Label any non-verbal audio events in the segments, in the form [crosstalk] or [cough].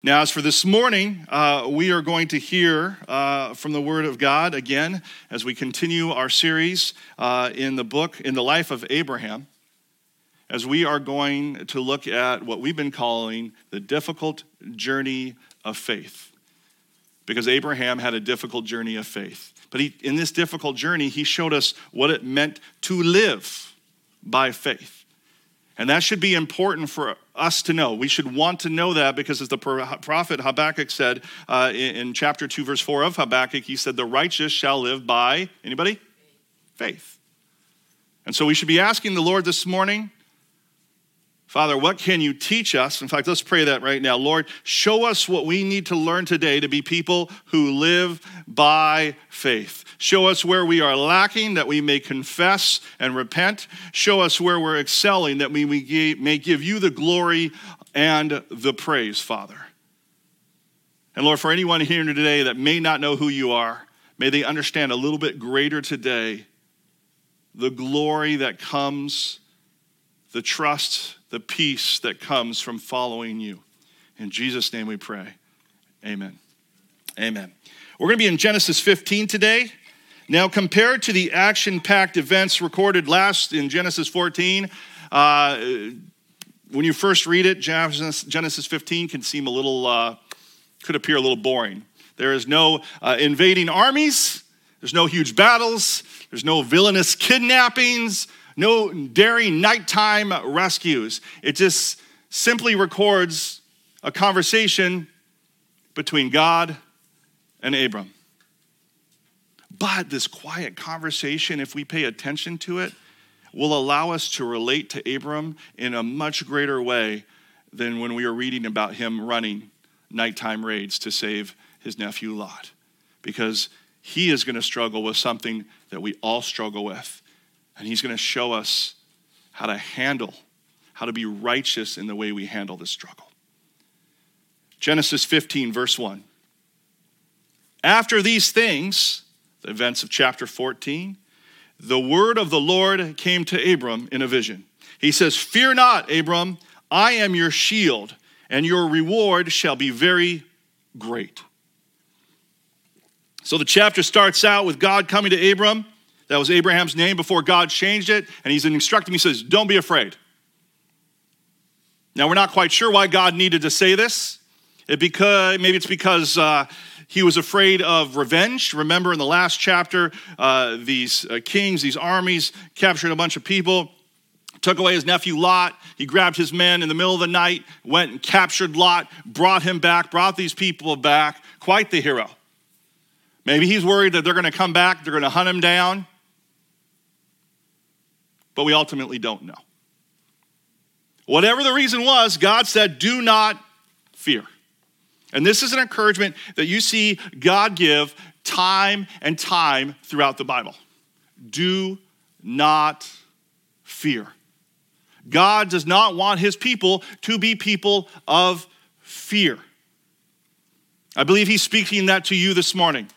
Now, as for this morning, uh, we are going to hear uh, from the Word of God again as we continue our series uh, in the book, in the life of Abraham, as we are going to look at what we've been calling the difficult journey of faith. Because Abraham had a difficult journey of faith. But he, in this difficult journey, he showed us what it meant to live by faith. And that should be important for us to know. We should want to know that because, as the prophet Habakkuk said uh, in, in, chapter 2, verse 4 of Habakkuk, he said, The righteous shall live by, anybody? Faith. And so we should be asking the Lord this morning, Father, what can you teach us? In fact, let's pray that right now. Lord, show us what we need to learn today to be people who live by faith. Show us where we are lacking, that we may confess and repent. Show us where we're excelling, that we may give you the glory and the praise, Father. And Lord, for anyone here today that may not know who you are, may they understand a little bit greater today the glory that comes, the trust, the peace that comes from following you. In Jesus' name we pray. Amen. Amen. We're going to be in Genesis 15 today. Now, compared to the action packed events recorded last in Genesis 14, uh, when you first read it, Genesis 15 can seem a little, uh, could appear a little boring. There is no uh, invading armies, there's no huge battles, there's no villainous kidnappings, no daring nighttime rescues. It just simply records a conversation between God and Abram. But this quiet conversation, if we pay attention to it, will allow us to relate to Abram in a much greater way than when we were reading about him running nighttime raids to save his nephew Lot. Because he is going to struggle with something that we all struggle with. And he's going to show us how to handle, how to be righteous in the way we handle this struggle. Genesis 15, verse 1. After these things, the events of chapter 14, the word of the Lord came to Abram in a vision. He says, Fear not, Abram, I am your shield, and your reward shall be very great. So the chapter starts out with God coming to Abram. That was Abraham's name before God changed it. And he's instructing, he says, Don't be afraid. Now, we're not quite sure why God needed to say this. It because, maybe it's because uh, he was afraid of revenge. Remember in the last chapter, uh, these uh, kings, these armies captured a bunch of people, took away his nephew Lot. He grabbed his men in the middle of the night, went and captured Lot, brought him back, brought these people back. Quite the hero. Maybe he's worried that they're going to come back, they're going to hunt him down. But we ultimately don't know. Whatever the reason was, God said, Do not fear. And this is an encouragement that you see God give time and time throughout the Bible. Do not fear. God does not want his people to be people of fear. I believe he's speaking that to you this morning.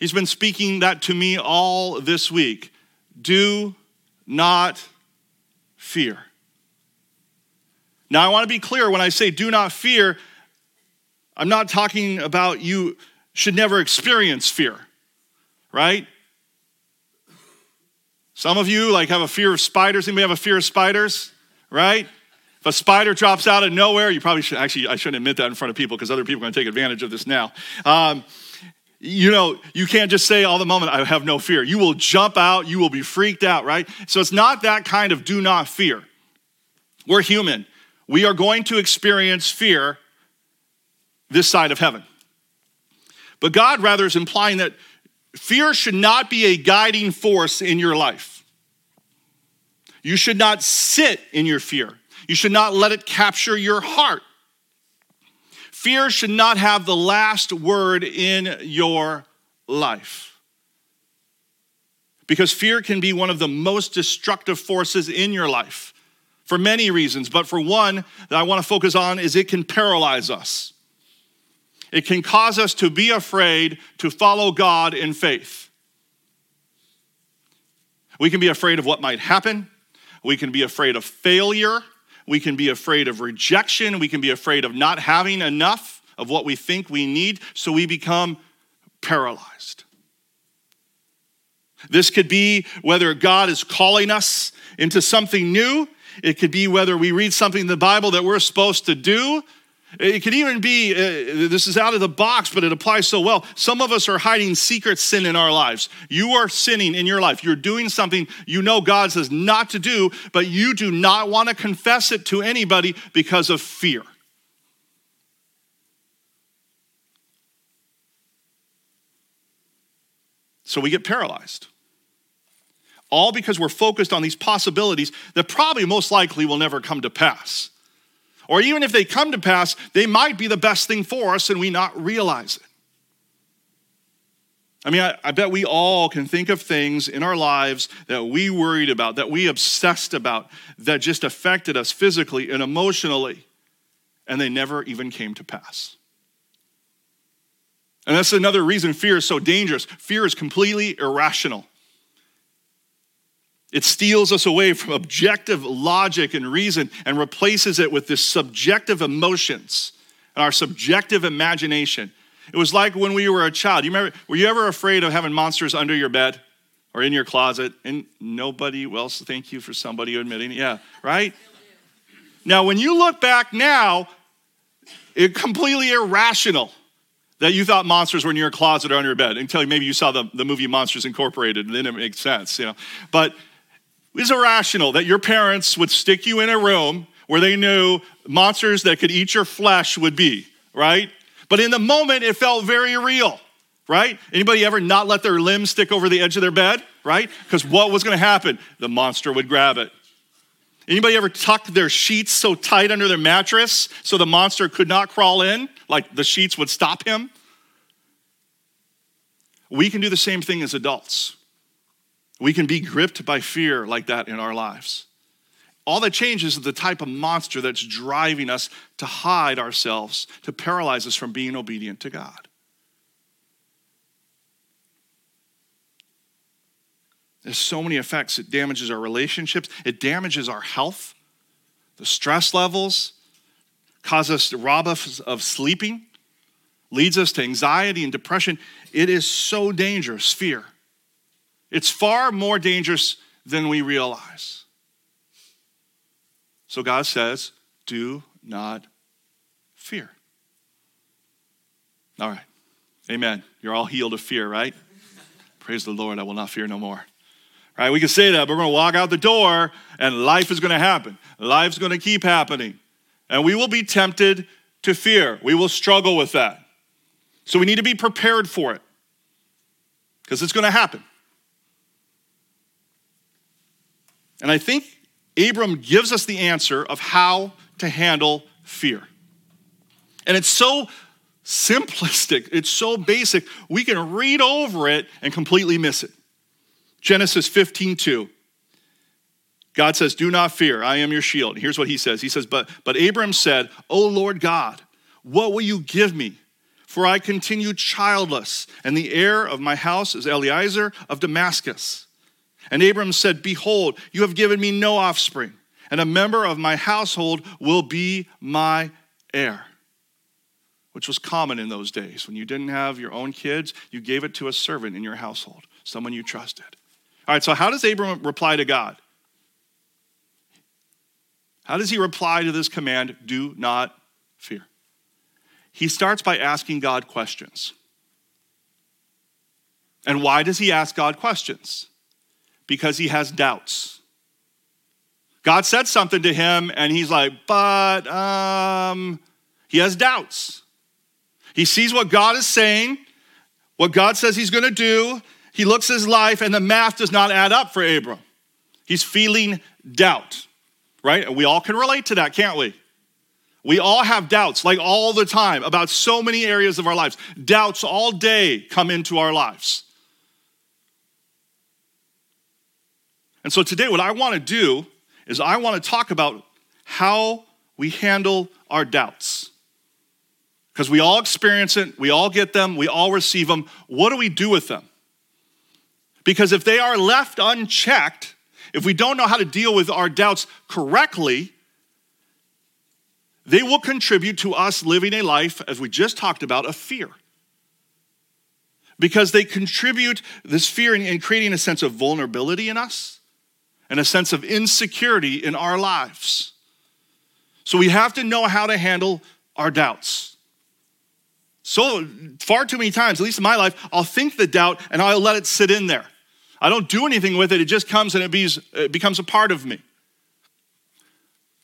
He's been speaking that to me all this week. Do not fear. Now, I want to be clear when I say do not fear, I'm not talking about you should never experience fear, right? Some of you like have a fear of spiders. Anybody have a fear of spiders, right? If a spider drops out of nowhere, you probably should actually, I shouldn't admit that in front of people because other people are going to take advantage of this now. Um, you know, you can't just say all the moment, I have no fear. You will jump out, you will be freaked out, right? So it's not that kind of do not fear. We're human. We are going to experience fear this side of heaven. But God, rather, is implying that fear should not be a guiding force in your life. You should not sit in your fear, you should not let it capture your heart. Fear should not have the last word in your life. Because fear can be one of the most destructive forces in your life for many reasons, but for one that I want to focus on is it can paralyze us. It can cause us to be afraid to follow God in faith. We can be afraid of what might happen. We can be afraid of failure. We can be afraid of rejection. We can be afraid of not having enough. of what we think we need, so we become paralyzed. This could be whether God is calling us into something new. It could be whether we read something in the Bible that we're supposed to do. It could even be, uh, this is out of the box, but it applies so well. Some of us are hiding secret sin in our lives. You are sinning in your life. You're doing something you know God says not to do, but you do not want to confess it to anybody because of fear. So we get paralyzed. All because we're focused on these possibilities that probably most likely will never come to pass. Or even if they come to pass, they might be the best thing for us and we not realize it. I mean, I, I, bet we all can think of things in our lives that we worried about, that we obsessed about, that just affected us physically and emotionally, and they never even came to pass. And that's another reason fear is so dangerous. Fear is completely irrational. It steals us away from objective logic and reason and replaces it with this subjective emotions and our subjective imagination. It was like when we were a child. You remember, were you ever afraid of having monsters under your bed or in your closet? And nobody, well, thank you for somebody admitting, yeah, right? Now, when you look back now, it's completely irrational that you thought monsters were in your closet or under your bed until maybe you saw the, the movie Monsters Incorporated, and then it makes sense, you know. But is irrational that your parents would stick you in a room where they knew monsters that could eat your flesh would be, right? But in the moment, it felt very real, right? Anybody ever not let their limbs stick over the edge of their bed, right? Because what was going to happen? The monster would grab it. Anybody ever tuck their sheets so tight under their mattress so the monster could not crawl in, like the sheets would stop him? We can do the same thing as adults. We can be gripped by fear like that in our lives. All that changes is the type of monster that's driving us to hide ourselves, to paralyze us from being obedient to God. There's so many effects. It damages our relationships, it damages our health, the stress levels, causes us to rob us of sleeping, leads us to anxiety and depression. It is so dangerous, fear. It's far more dangerous than we realize. So God says, do not fear. All right. Amen. You're all healed of fear, right? [laughs] Praise the Lord, I will not fear no more. All right, we can say that, but we're going to walk out the door and life is going to happen. Life's going to keep happening. And we will be tempted to fear. We will struggle with that. So we need to be prepared for it because it's going to happen. And I think Abram gives us the answer of how to handle fear. And it's so simplistic, it's so basic, we can read over it and completely miss it. Genesis 15 2. God says, Do not fear, I am your shield. Here's what he says He says, But, but Abram said, O Lord God, what will you give me? For I continue childless, and the heir of my house is Eliezer of Damascus. And Abram said, Behold, you have given me no offspring, and a member of my household will be my heir. Which was common in those days. When you didn't have your own kids, you gave it to a servant in your household, someone you trusted. All right, so how does Abram reply to God? How does he reply to this command, do not fear? He starts by asking God questions. And why does he ask God questions? Because he has doubts. God said something to him, and he's like, but um, he has doubts. He sees what God is saying, what God says he's gonna do. He looks his life, and the math does not add up for Abram. He's feeling doubt, right? And we all can relate to that, can't we? We all have doubts, like all the time, about so many areas of our lives. Doubts all day come into our lives. And so today, what I want to do is I want to talk about how we handle our doubts. Because we all experience it, we all get them, we all receive them. What do we do with them? Because if they are left unchecked, if we don't know how to deal with our doubts correctly, they will contribute to us living a life, as we just talked about, of fear. Because they contribute this fear in, in creating a sense of vulnerability in us and a sense of insecurity in our lives. So we have to know how to handle our doubts. So far too many times, at least in my life, I'll think the doubt and I'll let it sit in there. I don't do anything with it, it just comes and it, becomes a part of me.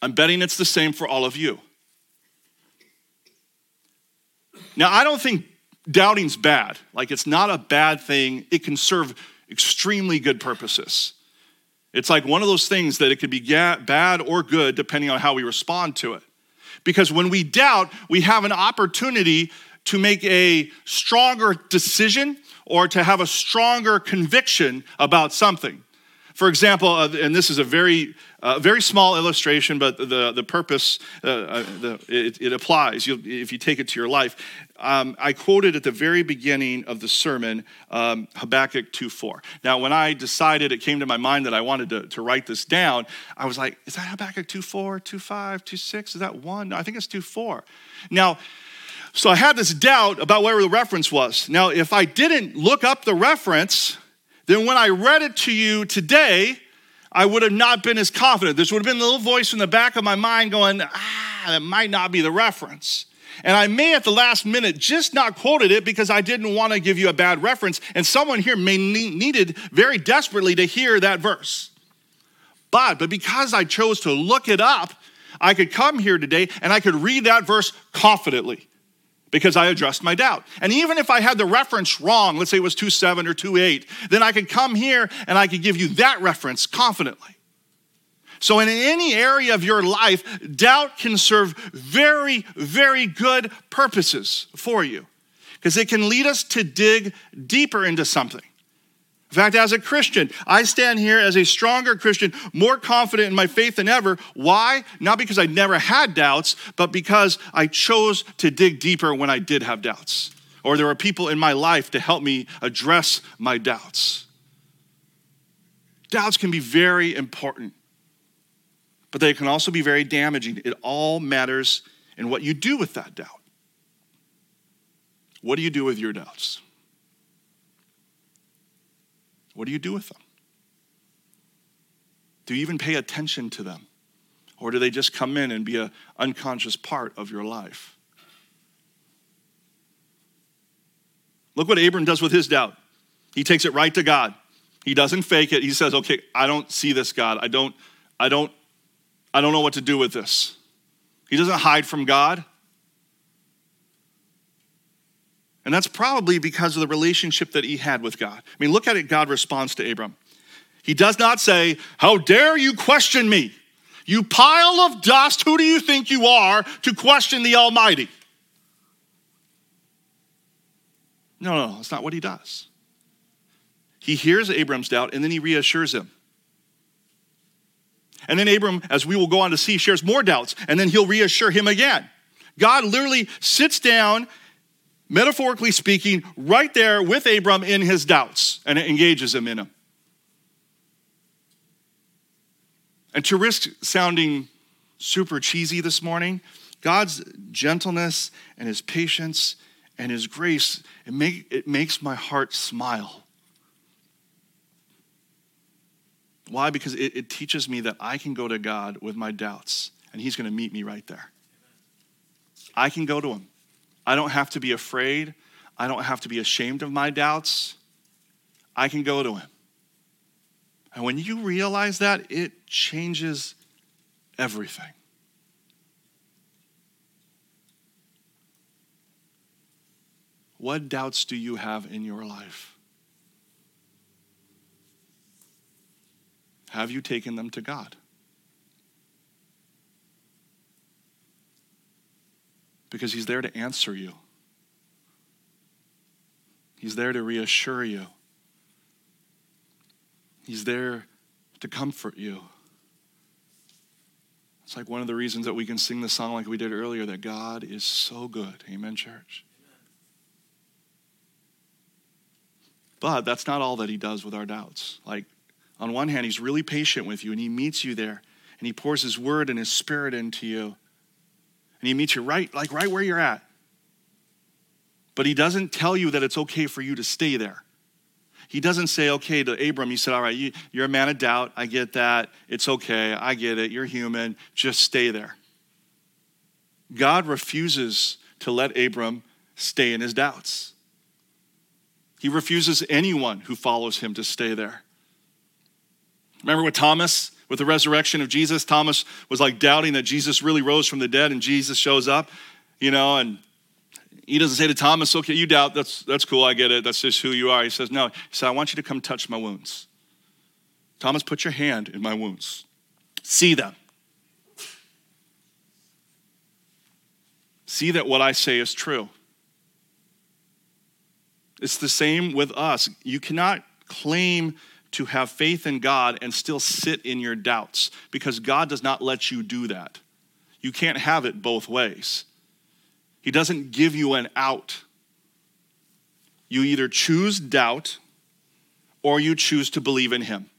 I'm betting it's the same for all of you. Now, I don't think doubting's bad. Like, it's not a bad thing. It can serve extremely good purposes. It's like one of those things that it could be bad or good depending on how we respond to it. Because when we doubt, we have an opportunity to make a stronger decision or to have a stronger conviction about something. For example, uh, and this is a very, uh, very small illustration, but the, the purpose, uh, uh the, it, it, applies You'll, if you take it to your life. Um, I quoted at the very beginning of the sermon um, Habakkuk 2.4. Now, when I decided, it came to my mind that I wanted to, to write this down, I was like, is that Habakkuk 2.4, 2.5, 2.6? Is that one? No, I think it's 2.4. Now, so I had this doubt about where the reference was. Now, if I didn't look up the reference, then when I read it to you today, I would have not been as confident. This would have been a little voice in the back of my mind going, ah, that might not be the reference. And I may at the last minute just not quoted it because I didn't want to give you a bad reference. And someone here may need, needed very desperately to hear that verse. But, but because I chose to look it up, I could come here today and I could read that verse confidently because I addressed my doubt. And even if I had the reference wrong, let's say it was 2.7 or 2.8, then I could come here and I could give you that reference confidently. So, in any area of your life, doubt can serve very, very good purposes for you because it can lead us to dig deeper into something. In fact, as a Christian, I stand here as a stronger Christian, more confident in my faith than ever. Why? Not because I never had doubts, but because I chose to dig deeper when I did have doubts. Or there were people in my life to help me address my doubts. Doubts can be very important, but they can also be very damaging. It all matters in what you do with that doubt. What do you do with your doubts? What do you do with them? Do you even pay attention to them? Or do they just come in and be an unconscious part of your life? Look what Abram does with his doubt. He takes it right to God. He doesn't fake it. He says, "Okay, I don't see this, God. I don't I don't I don't know what to do with this." He doesn't hide from God. And that's probably because of the relationship that he had with God. I mean, look at it, God responds to Abram. He does not say, How dare you question me? You pile of dust, who do you think you are to question the Almighty? No, no, that's not what he does. He hears Abram's doubt and then he reassures him. And then Abram, as we will go on to see, shares more doubts and then he'll reassure him again. God literally sits down metaphorically speaking, right there with Abram in his doubts and it engages him in them. And to risk sounding super cheesy this morning, God's gentleness and his patience and his grace, it, make, it makes my heart smile. Why? Because it, it teaches me that I can go to God with my doubts and he's going to meet me right there. I can go to him. I don't have to be afraid. I don't have to be ashamed of my doubts. I can go to Him. And when you realize that, it changes everything. What doubts do you have in your life? Have you taken them to God? Because He's there to answer you, He's there to reassure you, He's there to comfort you. It's like one of the reasons that we can sing the song like we did earlier that God is so good. Amen, church. But that's not all that he does with our doubts. Like, on one hand, he's really patient with you and he meets you there and he pours his word and his spirit into you And he meets you right, like right where you're at. But he doesn't tell you that it's okay for you to stay there. He doesn't say, okay, to Abram, he said, all right, you, you're a man of doubt. I get that. It's okay. I get it. You're human. Just stay there. God refuses to let Abram stay in his doubts. He refuses anyone who follows him to stay there. Remember with Thomas, with the resurrection of Jesus? Thomas was like doubting that Jesus really rose from the dead, and Jesus shows up, you know, and he doesn't say to Thomas, okay, you doubt, that's, that's cool, I get it, that's just who you are. He says, no, he said, I want you to come touch my wounds. Thomas, put your hand in my wounds. See them. See that what I say is true. It's the same with us. You cannot claim to have faith in God and still sit in your doubts because God does not let you do that. You can't have it both ways. He doesn't give you an out. You either choose doubt or you choose to believe in Him.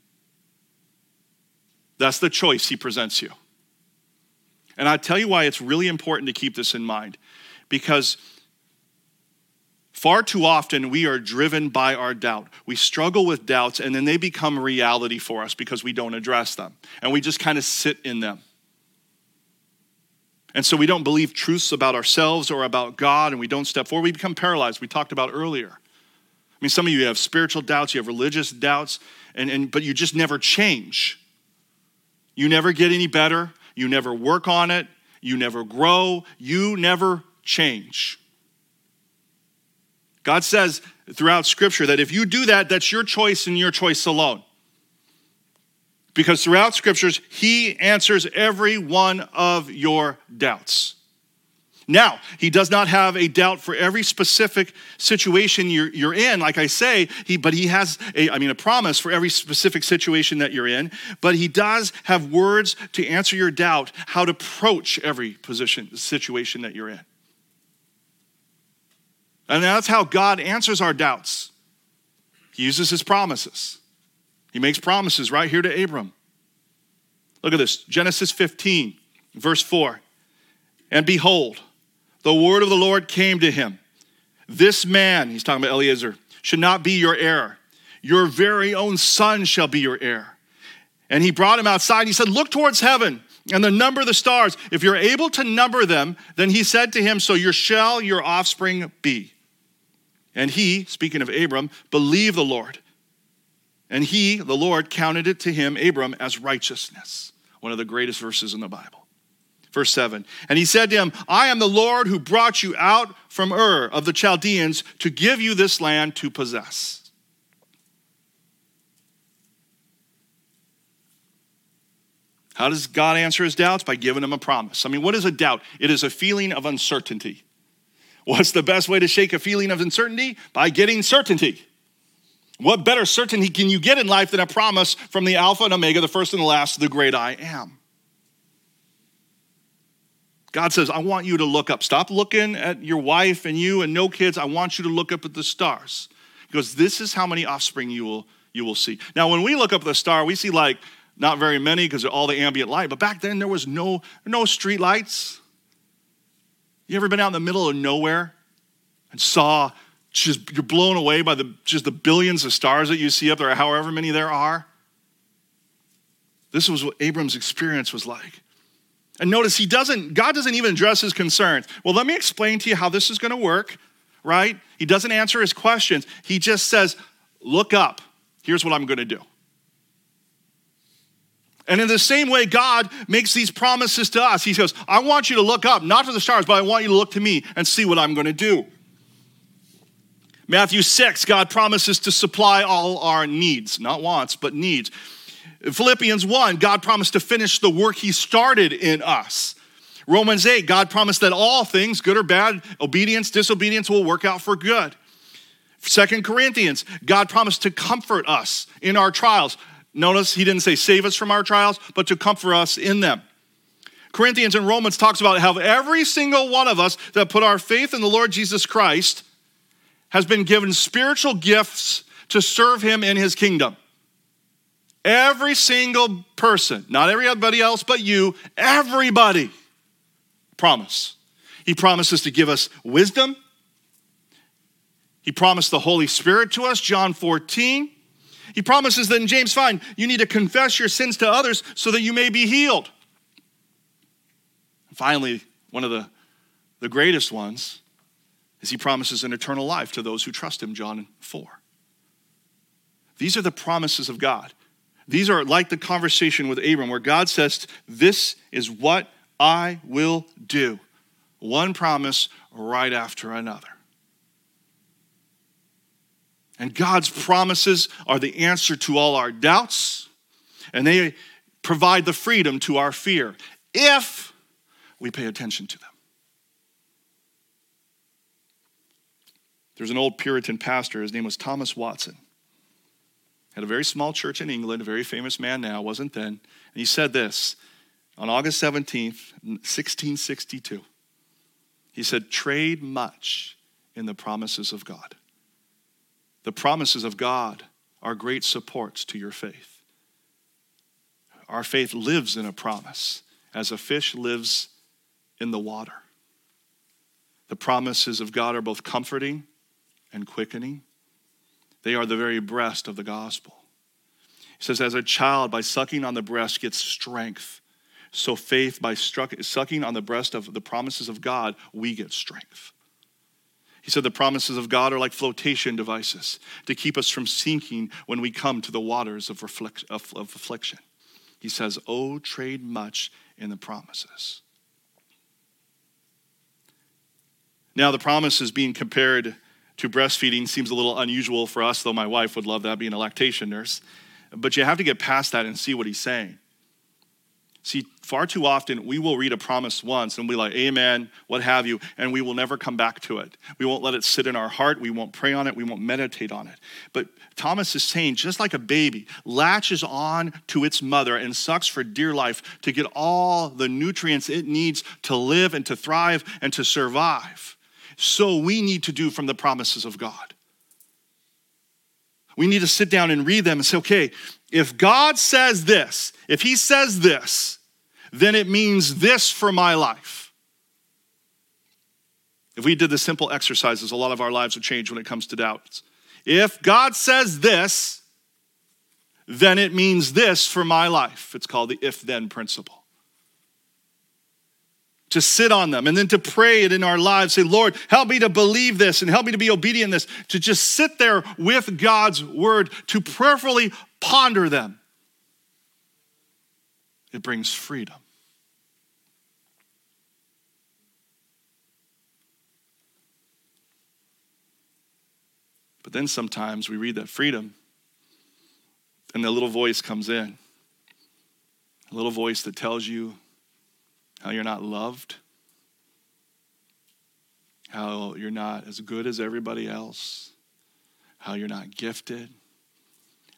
That's the choice He presents you. And I tell you why it's really important to keep this in mind. Because far too often we are driven by our doubt. We struggle with doubts and then they become reality for us because we don't address them. And we just kind of sit in them. And so we don't believe truths about ourselves or about God and we don't step forward. We become paralyzed. We talked about earlier. I mean, some of you have spiritual doubts, you have religious doubts, and, and, but you just never change. You never get any better. You never work on it. You never grow. You never change. God says throughout Scripture that if you do that, that's your choice and your choice alone. Because throughout Scriptures, He answers every one of your doubts. Now, he does not have a doubt for every specific situation you're, you're in, like I say, he, but he has a, I mean, a promise for every specific situation that you're in, but he does have words to answer your doubt, how to approach every position, situation that you're in. And that's how God answers our doubts. He uses his promises. He makes promises right here to Abram. Look at this Genesis 15, verse 4. And behold, the word of the Lord came to him. This man, he's talking about Eliezer, should not be your heir. Your very own son shall be your heir. And he brought him outside. He said, Look towards heaven and the number of the stars. If you're able to number them, then he said to him, So your shall your offspring be. And he, speaking of Abram, believed the Lord. And he, the Lord, counted it to him, Abram, as righteousness. One of the greatest verses in the Bible. Verse 7 And he said to him, I am the Lord who brought you out from Ur of the Chaldeans to give you this land to possess. How does God answer his doubts? By giving him a promise. I mean, what is a doubt? It is a feeling of uncertainty. What's the best way to shake a feeling of uncertainty? By getting certainty. What better certainty can you get in life than a promise from the Alpha and Omega, the first and the last, the great I am? God says, I want you to look up. Stop looking at your wife and you and no kids. I want you to look up at the stars. Because this is how many offspring you will, you will see. Now, when we look up at the star, we see like not very many because of all the ambient light. But back then, there was no, no street lights. You ever been out in the middle of nowhere and saw just, you're blown away by the, just the billions of stars that you see up there, however many there are? This was what Abram's experience was like. And notice he doesn't, God doesn't even address his concerns. Well, let me explain to you how this is going to work, right? He doesn't answer his questions. He just says, Look up. Here's what I'm going to do. And in the same way, God makes these promises to us. He says, I want you to look up, not to the stars, but I want you to look to me and see what I'm going to do. Matthew 6, God promises to supply all our needs, not wants, but needs. Philippians 1, God promised to finish the work he started in us. Romans 8, God promised that all things, good or bad, obedience, disobedience, will work out for good. Second Corinthians, God promised to comfort us in our trials. Notice he didn't say save us from our trials, but to comfort us in them. Corinthians and Romans talks about how every single one of us that put our faith in the Lord Jesus Christ has been given spiritual gifts to serve him in his kingdom. Every single person, not everybody else but you, everybody promise. He promises to give us wisdom. He promised the Holy Spirit to us, John 14. He promises that in James 5, you need to confess your sins to others so that you may be healed. Finally, one of the, the greatest ones is he promises an eternal life to those who trust him, John 4. These are the promises of God. These are like the conversation with Abram, where God says, This is what I will do. One promise right after another. And God's promises are the answer to all our doubts, and they provide the freedom to our fear if we pay attention to them. There's an old Puritan pastor, his name was Thomas Watson. Had a very small church in England, a very famous man now, wasn't then. And he said this on August 17th, 1662. He said, Trade much in the promises of God. The promises of God are great supports to your faith. Our faith lives in a promise, as a fish lives in the water. The promises of God are both comforting and quickening. They are the very breast of the gospel. He says, as a child, by sucking on the breast, gets strength. So faith, by sucking on the breast of the promises of God, we get strength. He said the promises of God are like flotation devices to keep us from sinking when we come to the waters of, reflect, of, of affliction. He says, Oh, trade much in the promises. Now, the promises being compared to breastfeeding seems a little unusual for us, though my wife would love that being a lactation nurse. But you have to get past that and see what he's saying. See, far too often we will read a promise once and be like, Amen, what have you, and we will never come back to it. We won't let it sit in our heart. We won't pray on it. We won't meditate on it. But Thomas is saying, just like a baby latches on to its mother and sucks for dear life to get all the nutrients it needs to live and to thrive and to survive, so we need to do from the promises of God. We need to sit down and read them and say, okay, if God says this, if He says this, then it means this for my life. If we did the simple exercises, a lot of our lives would change when it comes to doubts. If God says this, then it means this for my life. It's called the if then principle to sit on them and then to pray it in our lives. Say, Lord, help me to believe this and help me to be obedient this, to just sit there with God's word, to prayerfully ponder them. It brings freedom. But then sometimes we read that freedom, and the little voice comes in. A little voice that tells you how you're not loved, how you're not as good as everybody else, how you're not gifted,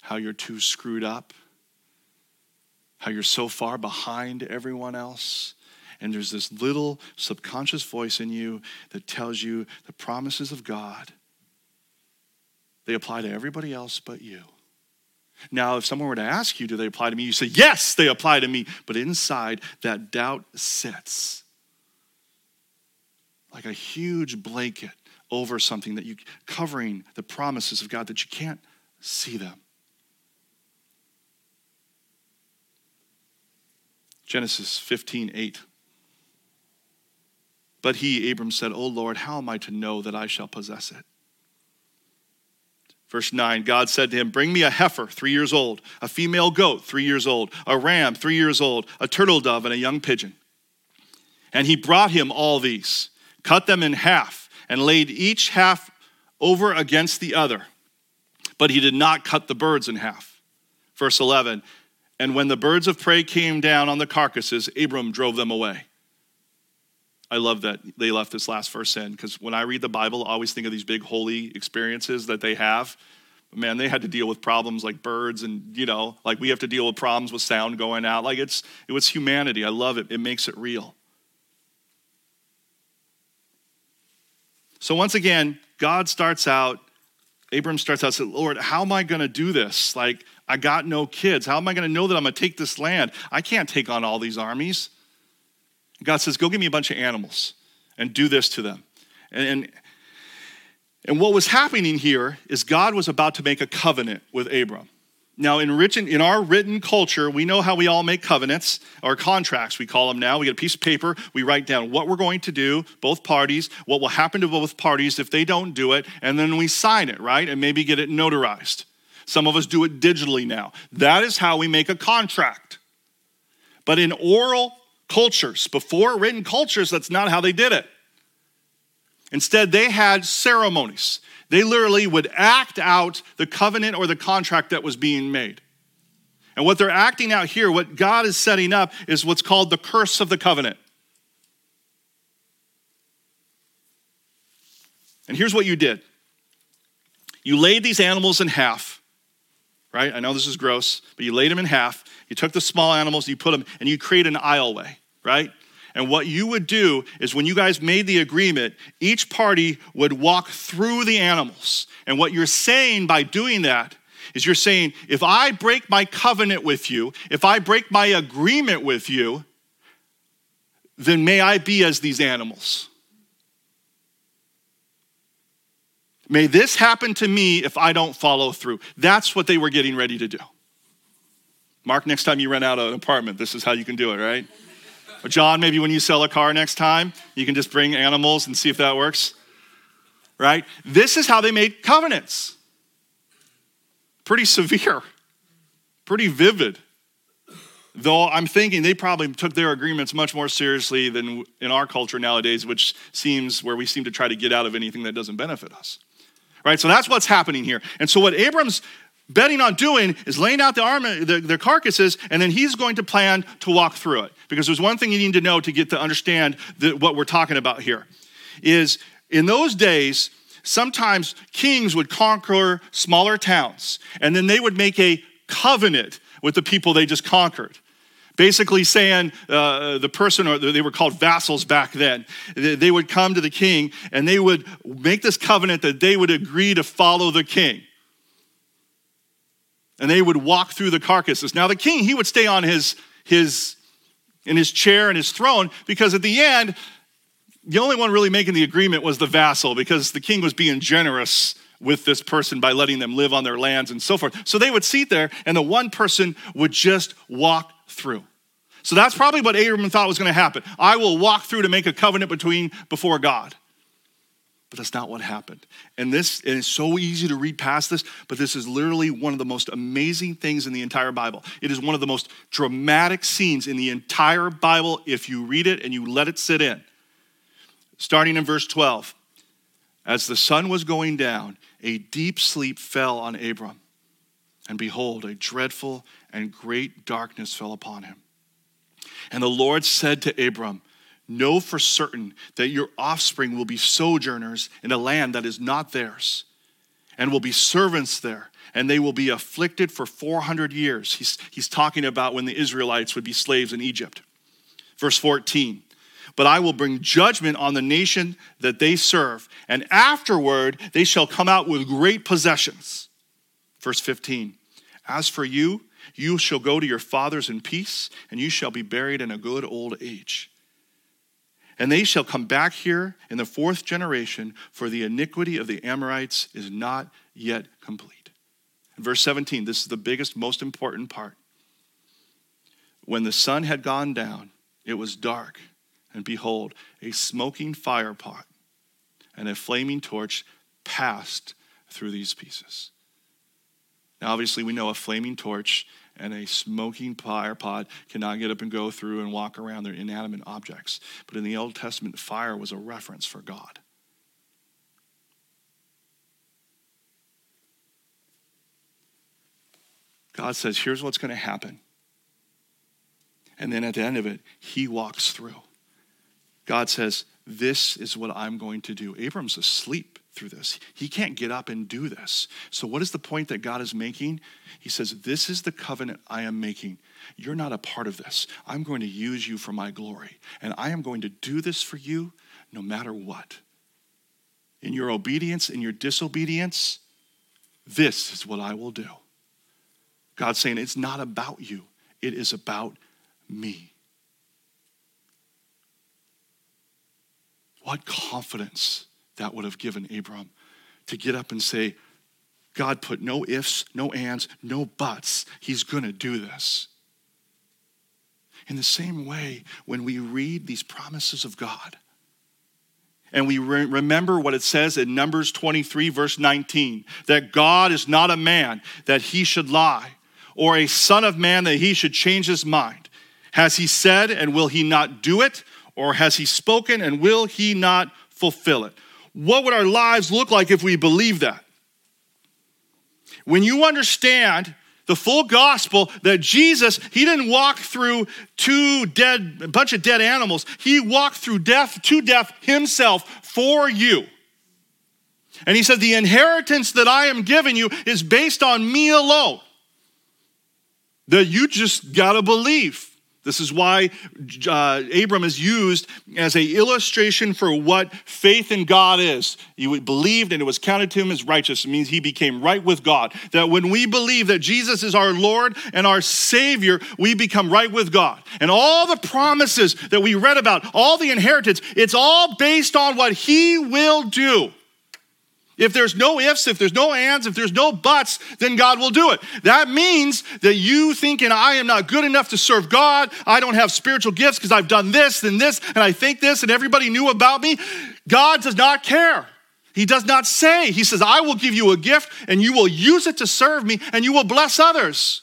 how you're too screwed up, how you're so far behind everyone else. And there's this little subconscious voice in you that tells you the promises of God. They apply to everybody else but you. Now, if someone were to ask you, do they apply to me? You say, yes, they apply to me. But inside, that doubt sits like a huge blanket over something that you covering the promises of God that you can't see them. Genesis 15, 8. But he, Abram, said, O Lord, how am I to know that I shall possess it? Verse 9 God said to him, Bring me a heifer, three years old, a female goat, three years old, a ram, three years old, a turtle dove, and a young pigeon. And he brought him all these, cut them in half, and laid each half over against the other. But he did not cut the birds in half. Verse 11 And when the birds of prey came down on the carcasses, Abram drove them away. I love that they left this last verse in because when I read the Bible, I always think of these big holy experiences that they have. But man, they had to deal with problems like birds and, you know, like we have to deal with problems with sound going out. Like it's, it was humanity. I love it. It makes it real. So once again, God starts out, Abram starts out, saying, Lord, how am I going to do this? Like, I got no kids. How am I going to know that I'm going to take this land? I can't take on all these armies. God says, Go give me a bunch of animals and do this to them. And, and, and what was happening here is God was about to make a covenant with Abram. Now, in, written, in our written culture, we know how we all make covenants or contracts, we call them now. We get a piece of paper, we write down what we're going to do, both parties, what will happen to both parties if they don't do it, and then we sign it, right? And maybe get it notarized. Some of us do it digitally now. That is how we make a contract. But in oral cultures, before written cultures, that's not how they did it. Instead, they had ceremonies. They literally would act out the covenant or the contract that was being made. And what they're acting out here, what God is setting up, is what's called the curse of the covenant. And here's what you did you laid these animals in half, right? I know this is gross, but you laid them in half. You took the small animals, you put them, and you create an aisleway, right? And what you would do is when you guys made the agreement, each party would walk through the animals. And what you're saying by doing that is you're saying, if I break my covenant with you, if I break my agreement with you, then may I be as these animals. May this happen to me if I don't follow through. That's what they were getting ready to do. Mark, next time you rent out an apartment, this is how you can do it, right? Or John, maybe when you sell a car next time, you can just bring animals and see if that works. Right? This is how they made covenants. Pretty severe, pretty vivid. Though I'm thinking they probably took their agreements much more seriously than in our culture nowadays, which seems where we seem to try to get out of anything that doesn't benefit us. Right? So that's what's happening here. And so what Abram's betting on doing is laying out the arm, the, the carcasses, and then he's going to plan to walk through it. Because there's one thing you need to know to get to understand the, what we're talking about here is in those days, sometimes kings would conquer smaller towns, and then they would make a covenant with the people they just conquered. Basically, saying uh, the person, or they were called vassals back then, they would come to the king and they would make this covenant that they would agree to follow the king and they would walk through the carcasses. Now the king, he would stay on his his in his chair and his throne because at the end, the only one really making the agreement was the vassal because the king was being generous with this person by letting them live on their lands and so forth. So they would sit there and the one person would just walk through. So that's probably what Abram thought was going to happen. I will walk through to make a covenant between before God. But that's not what happened. And this and it's so easy to read past this, but this is literally one of the most amazing things in the entire Bible. It is one of the most dramatic scenes in the entire Bible if you read it and you let it sit in. Starting in verse 12. As the sun was going down, a deep sleep fell on Abram. And behold, a dreadful and great darkness fell upon him. And the Lord said to Abram, Know for certain that your offspring will be sojourners in a land that is not theirs, and will be servants there, and they will be afflicted for 400 years. He's, he's talking about when the Israelites would be slaves in Egypt. Verse 14 But I will bring judgment on the nation that they serve, and afterward they shall come out with great possessions. Verse 15 As for you, you shall go to your fathers in peace, and you shall be buried in a good old age. And they shall come back here in the fourth generation, for the iniquity of the Amorites is not yet complete. Verse 17, this is the biggest, most important part. When the sun had gone down, it was dark, and behold, a smoking fire pot and a flaming torch passed through these pieces. Now, obviously, we know a flaming torch and a smoking fire pot cannot get up and go through and walk around their inanimate objects. But in the Old Testament, fire was a reference for God. God says, here's what's going to happen. And then at the end of it, he walks through. God says, This is what I'm going to do. Abram's asleep through this. He can't get up and do this. So, what is the point that God is making? He says, This is the covenant I am making. You're not a part of this. I'm going to use you for my glory. And I am going to do this for you no matter what. In your obedience, in your disobedience, this is what I will do. God's saying, It's not about you, it is about me. What confidence that would have given Abram to get up and say, God put no ifs, no ands, no buts. He's going to do this. In the same way, when we read these promises of God, and we re- remember what it says in Numbers 23, verse 19 that God is not a man that he should lie, or a son of man that he should change his mind. Has he said, and will he not do it? Or has he spoken, and will he not fulfill it? What would our lives look like if we believe that? When you understand the full gospel that Jesus, he didn't walk through two dead, a bunch of dead animals. He walked through death to death himself for you. And he said, The inheritance that I am giving you is based on me alone. That you just gotta believe. This is why uh, Abram is used as a illustration for what faith in God is. He believed and it was counted to him as righteous. It means he became right with God. That when we believe that Jesus is our Lord and our Savior, we become right with God. And all the promises that we read about, all the inheritance, it's all based on what he will do. If there's no ifs, if there's no ands, if there's no buts, then God will do it. That means that you thinking, I am not good enough to serve God, I don't have spiritual gifts because I've done this and this, and I think this, and everybody knew about me. God does not care. He does not say, He says, I will give you a gift and you will use it to serve me and you will bless others.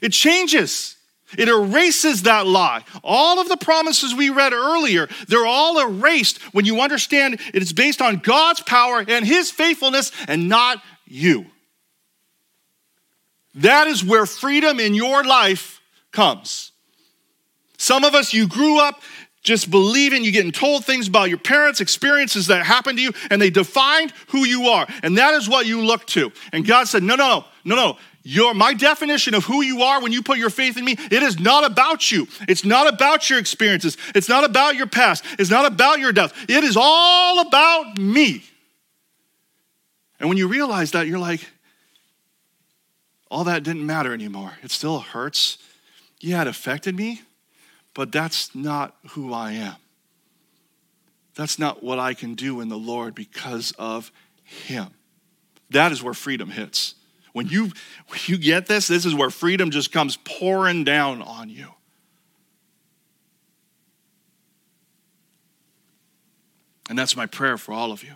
It changes. It erases that lie. All of the promises we read earlier, they're all erased when you understand it is based on God's power and His faithfulness and not you. That is where freedom in your life comes. Some of us, you grew up just believing, you getting told things about your parents, experiences that happened to you, and they defined who you are. And that is what you look to. And God said, No, no, no, no, no. Your, my definition of who you are when you put your faith in me, it is not about you. It's not about your experiences. It's not about your past. It's not about your death. It is all about me. And when you realize that, you're like, all that didn't matter anymore. It still hurts. Yeah, it affected me, but that's not who I am. That's not what I can do in the Lord because of Him. That is where freedom hits. When you, when you get this, this is where freedom just comes pouring down on you. And that's my prayer for all of you.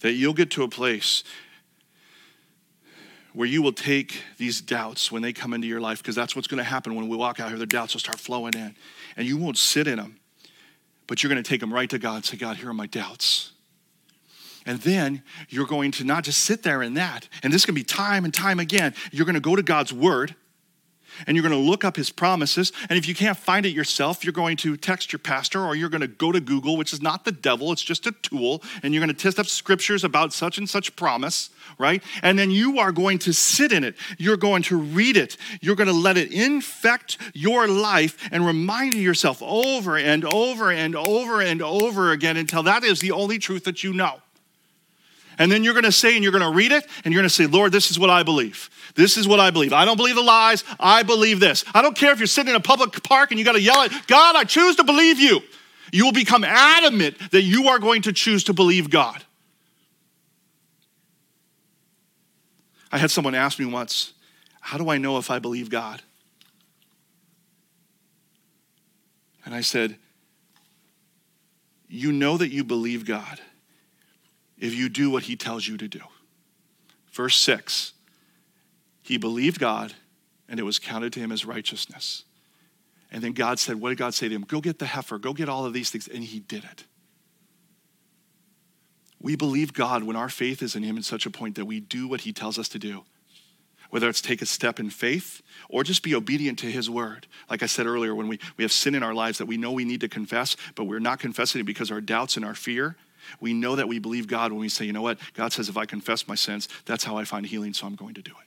That you'll get to a place where you will take these doubts when they come into your life, because that's what's going to happen when we walk out here. The doubts will start flowing in, and you won't sit in them, but you're going to take them right to God and say, God, here are my doubts. And then you're going to not just sit there in that, and this can be time and time again. You're going to go to God's word and you're going to look up his promises. And if you can't find it yourself, you're going to text your pastor or you're going to go to Google, which is not the devil, it's just a tool. And you're going to test up scriptures about such and such promise, right? And then you are going to sit in it. You're going to read it. You're going to let it infect your life and remind yourself over and over and over and over again until that is the only truth that you know. And then you're going to say, and you're going to read it, and you're going to say, Lord, this is what I believe. This is what I believe. I don't believe the lies. I believe this. I don't care if you're sitting in a public park and you got to yell at God, I choose to believe you. You will become adamant that you are going to choose to believe God. I had someone ask me once, How do I know if I believe God? And I said, You know that you believe God if you do what he tells you to do. Verse 6 He believed God, and it was counted to him as righteousness. And then God said, What did God say to him? Go get the heifer, go get all of these things. And he did it. We believe God when our faith is in him in such a point that we do what he tells us to do. Whether it's take a step in faith or just be obedient to his word. Like I said earlier, when we, we have sin in our lives that we know we need to confess, but we're not confessing it because our doubts and our fear we know that we believe God when we say, you know what? God says, if I confess my sins, that's how I find healing, so I'm going to do it.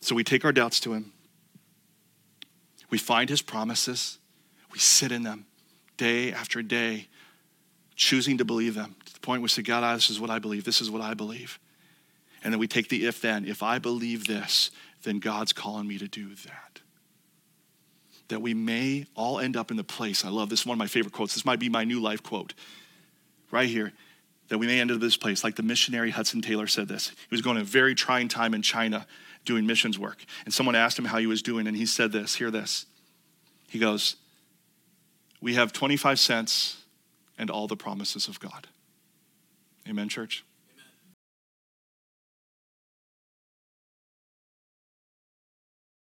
So we take our doubts to Him. We find His promises. We sit in them day after day, choosing to believe them to the point where we say, God, this is what I believe. This is what I believe. And then we take the if then. If I believe this, then God's calling me to do that. That we may all end up in the place. I love this one of my favorite quotes. This might be my new life quote right here that we may end up in this place. Like the missionary Hudson Taylor said this. He was going a very trying time in China doing missions work. And someone asked him how he was doing, and he said this hear this. He goes, We have 25 cents and all the promises of God. Amen, church?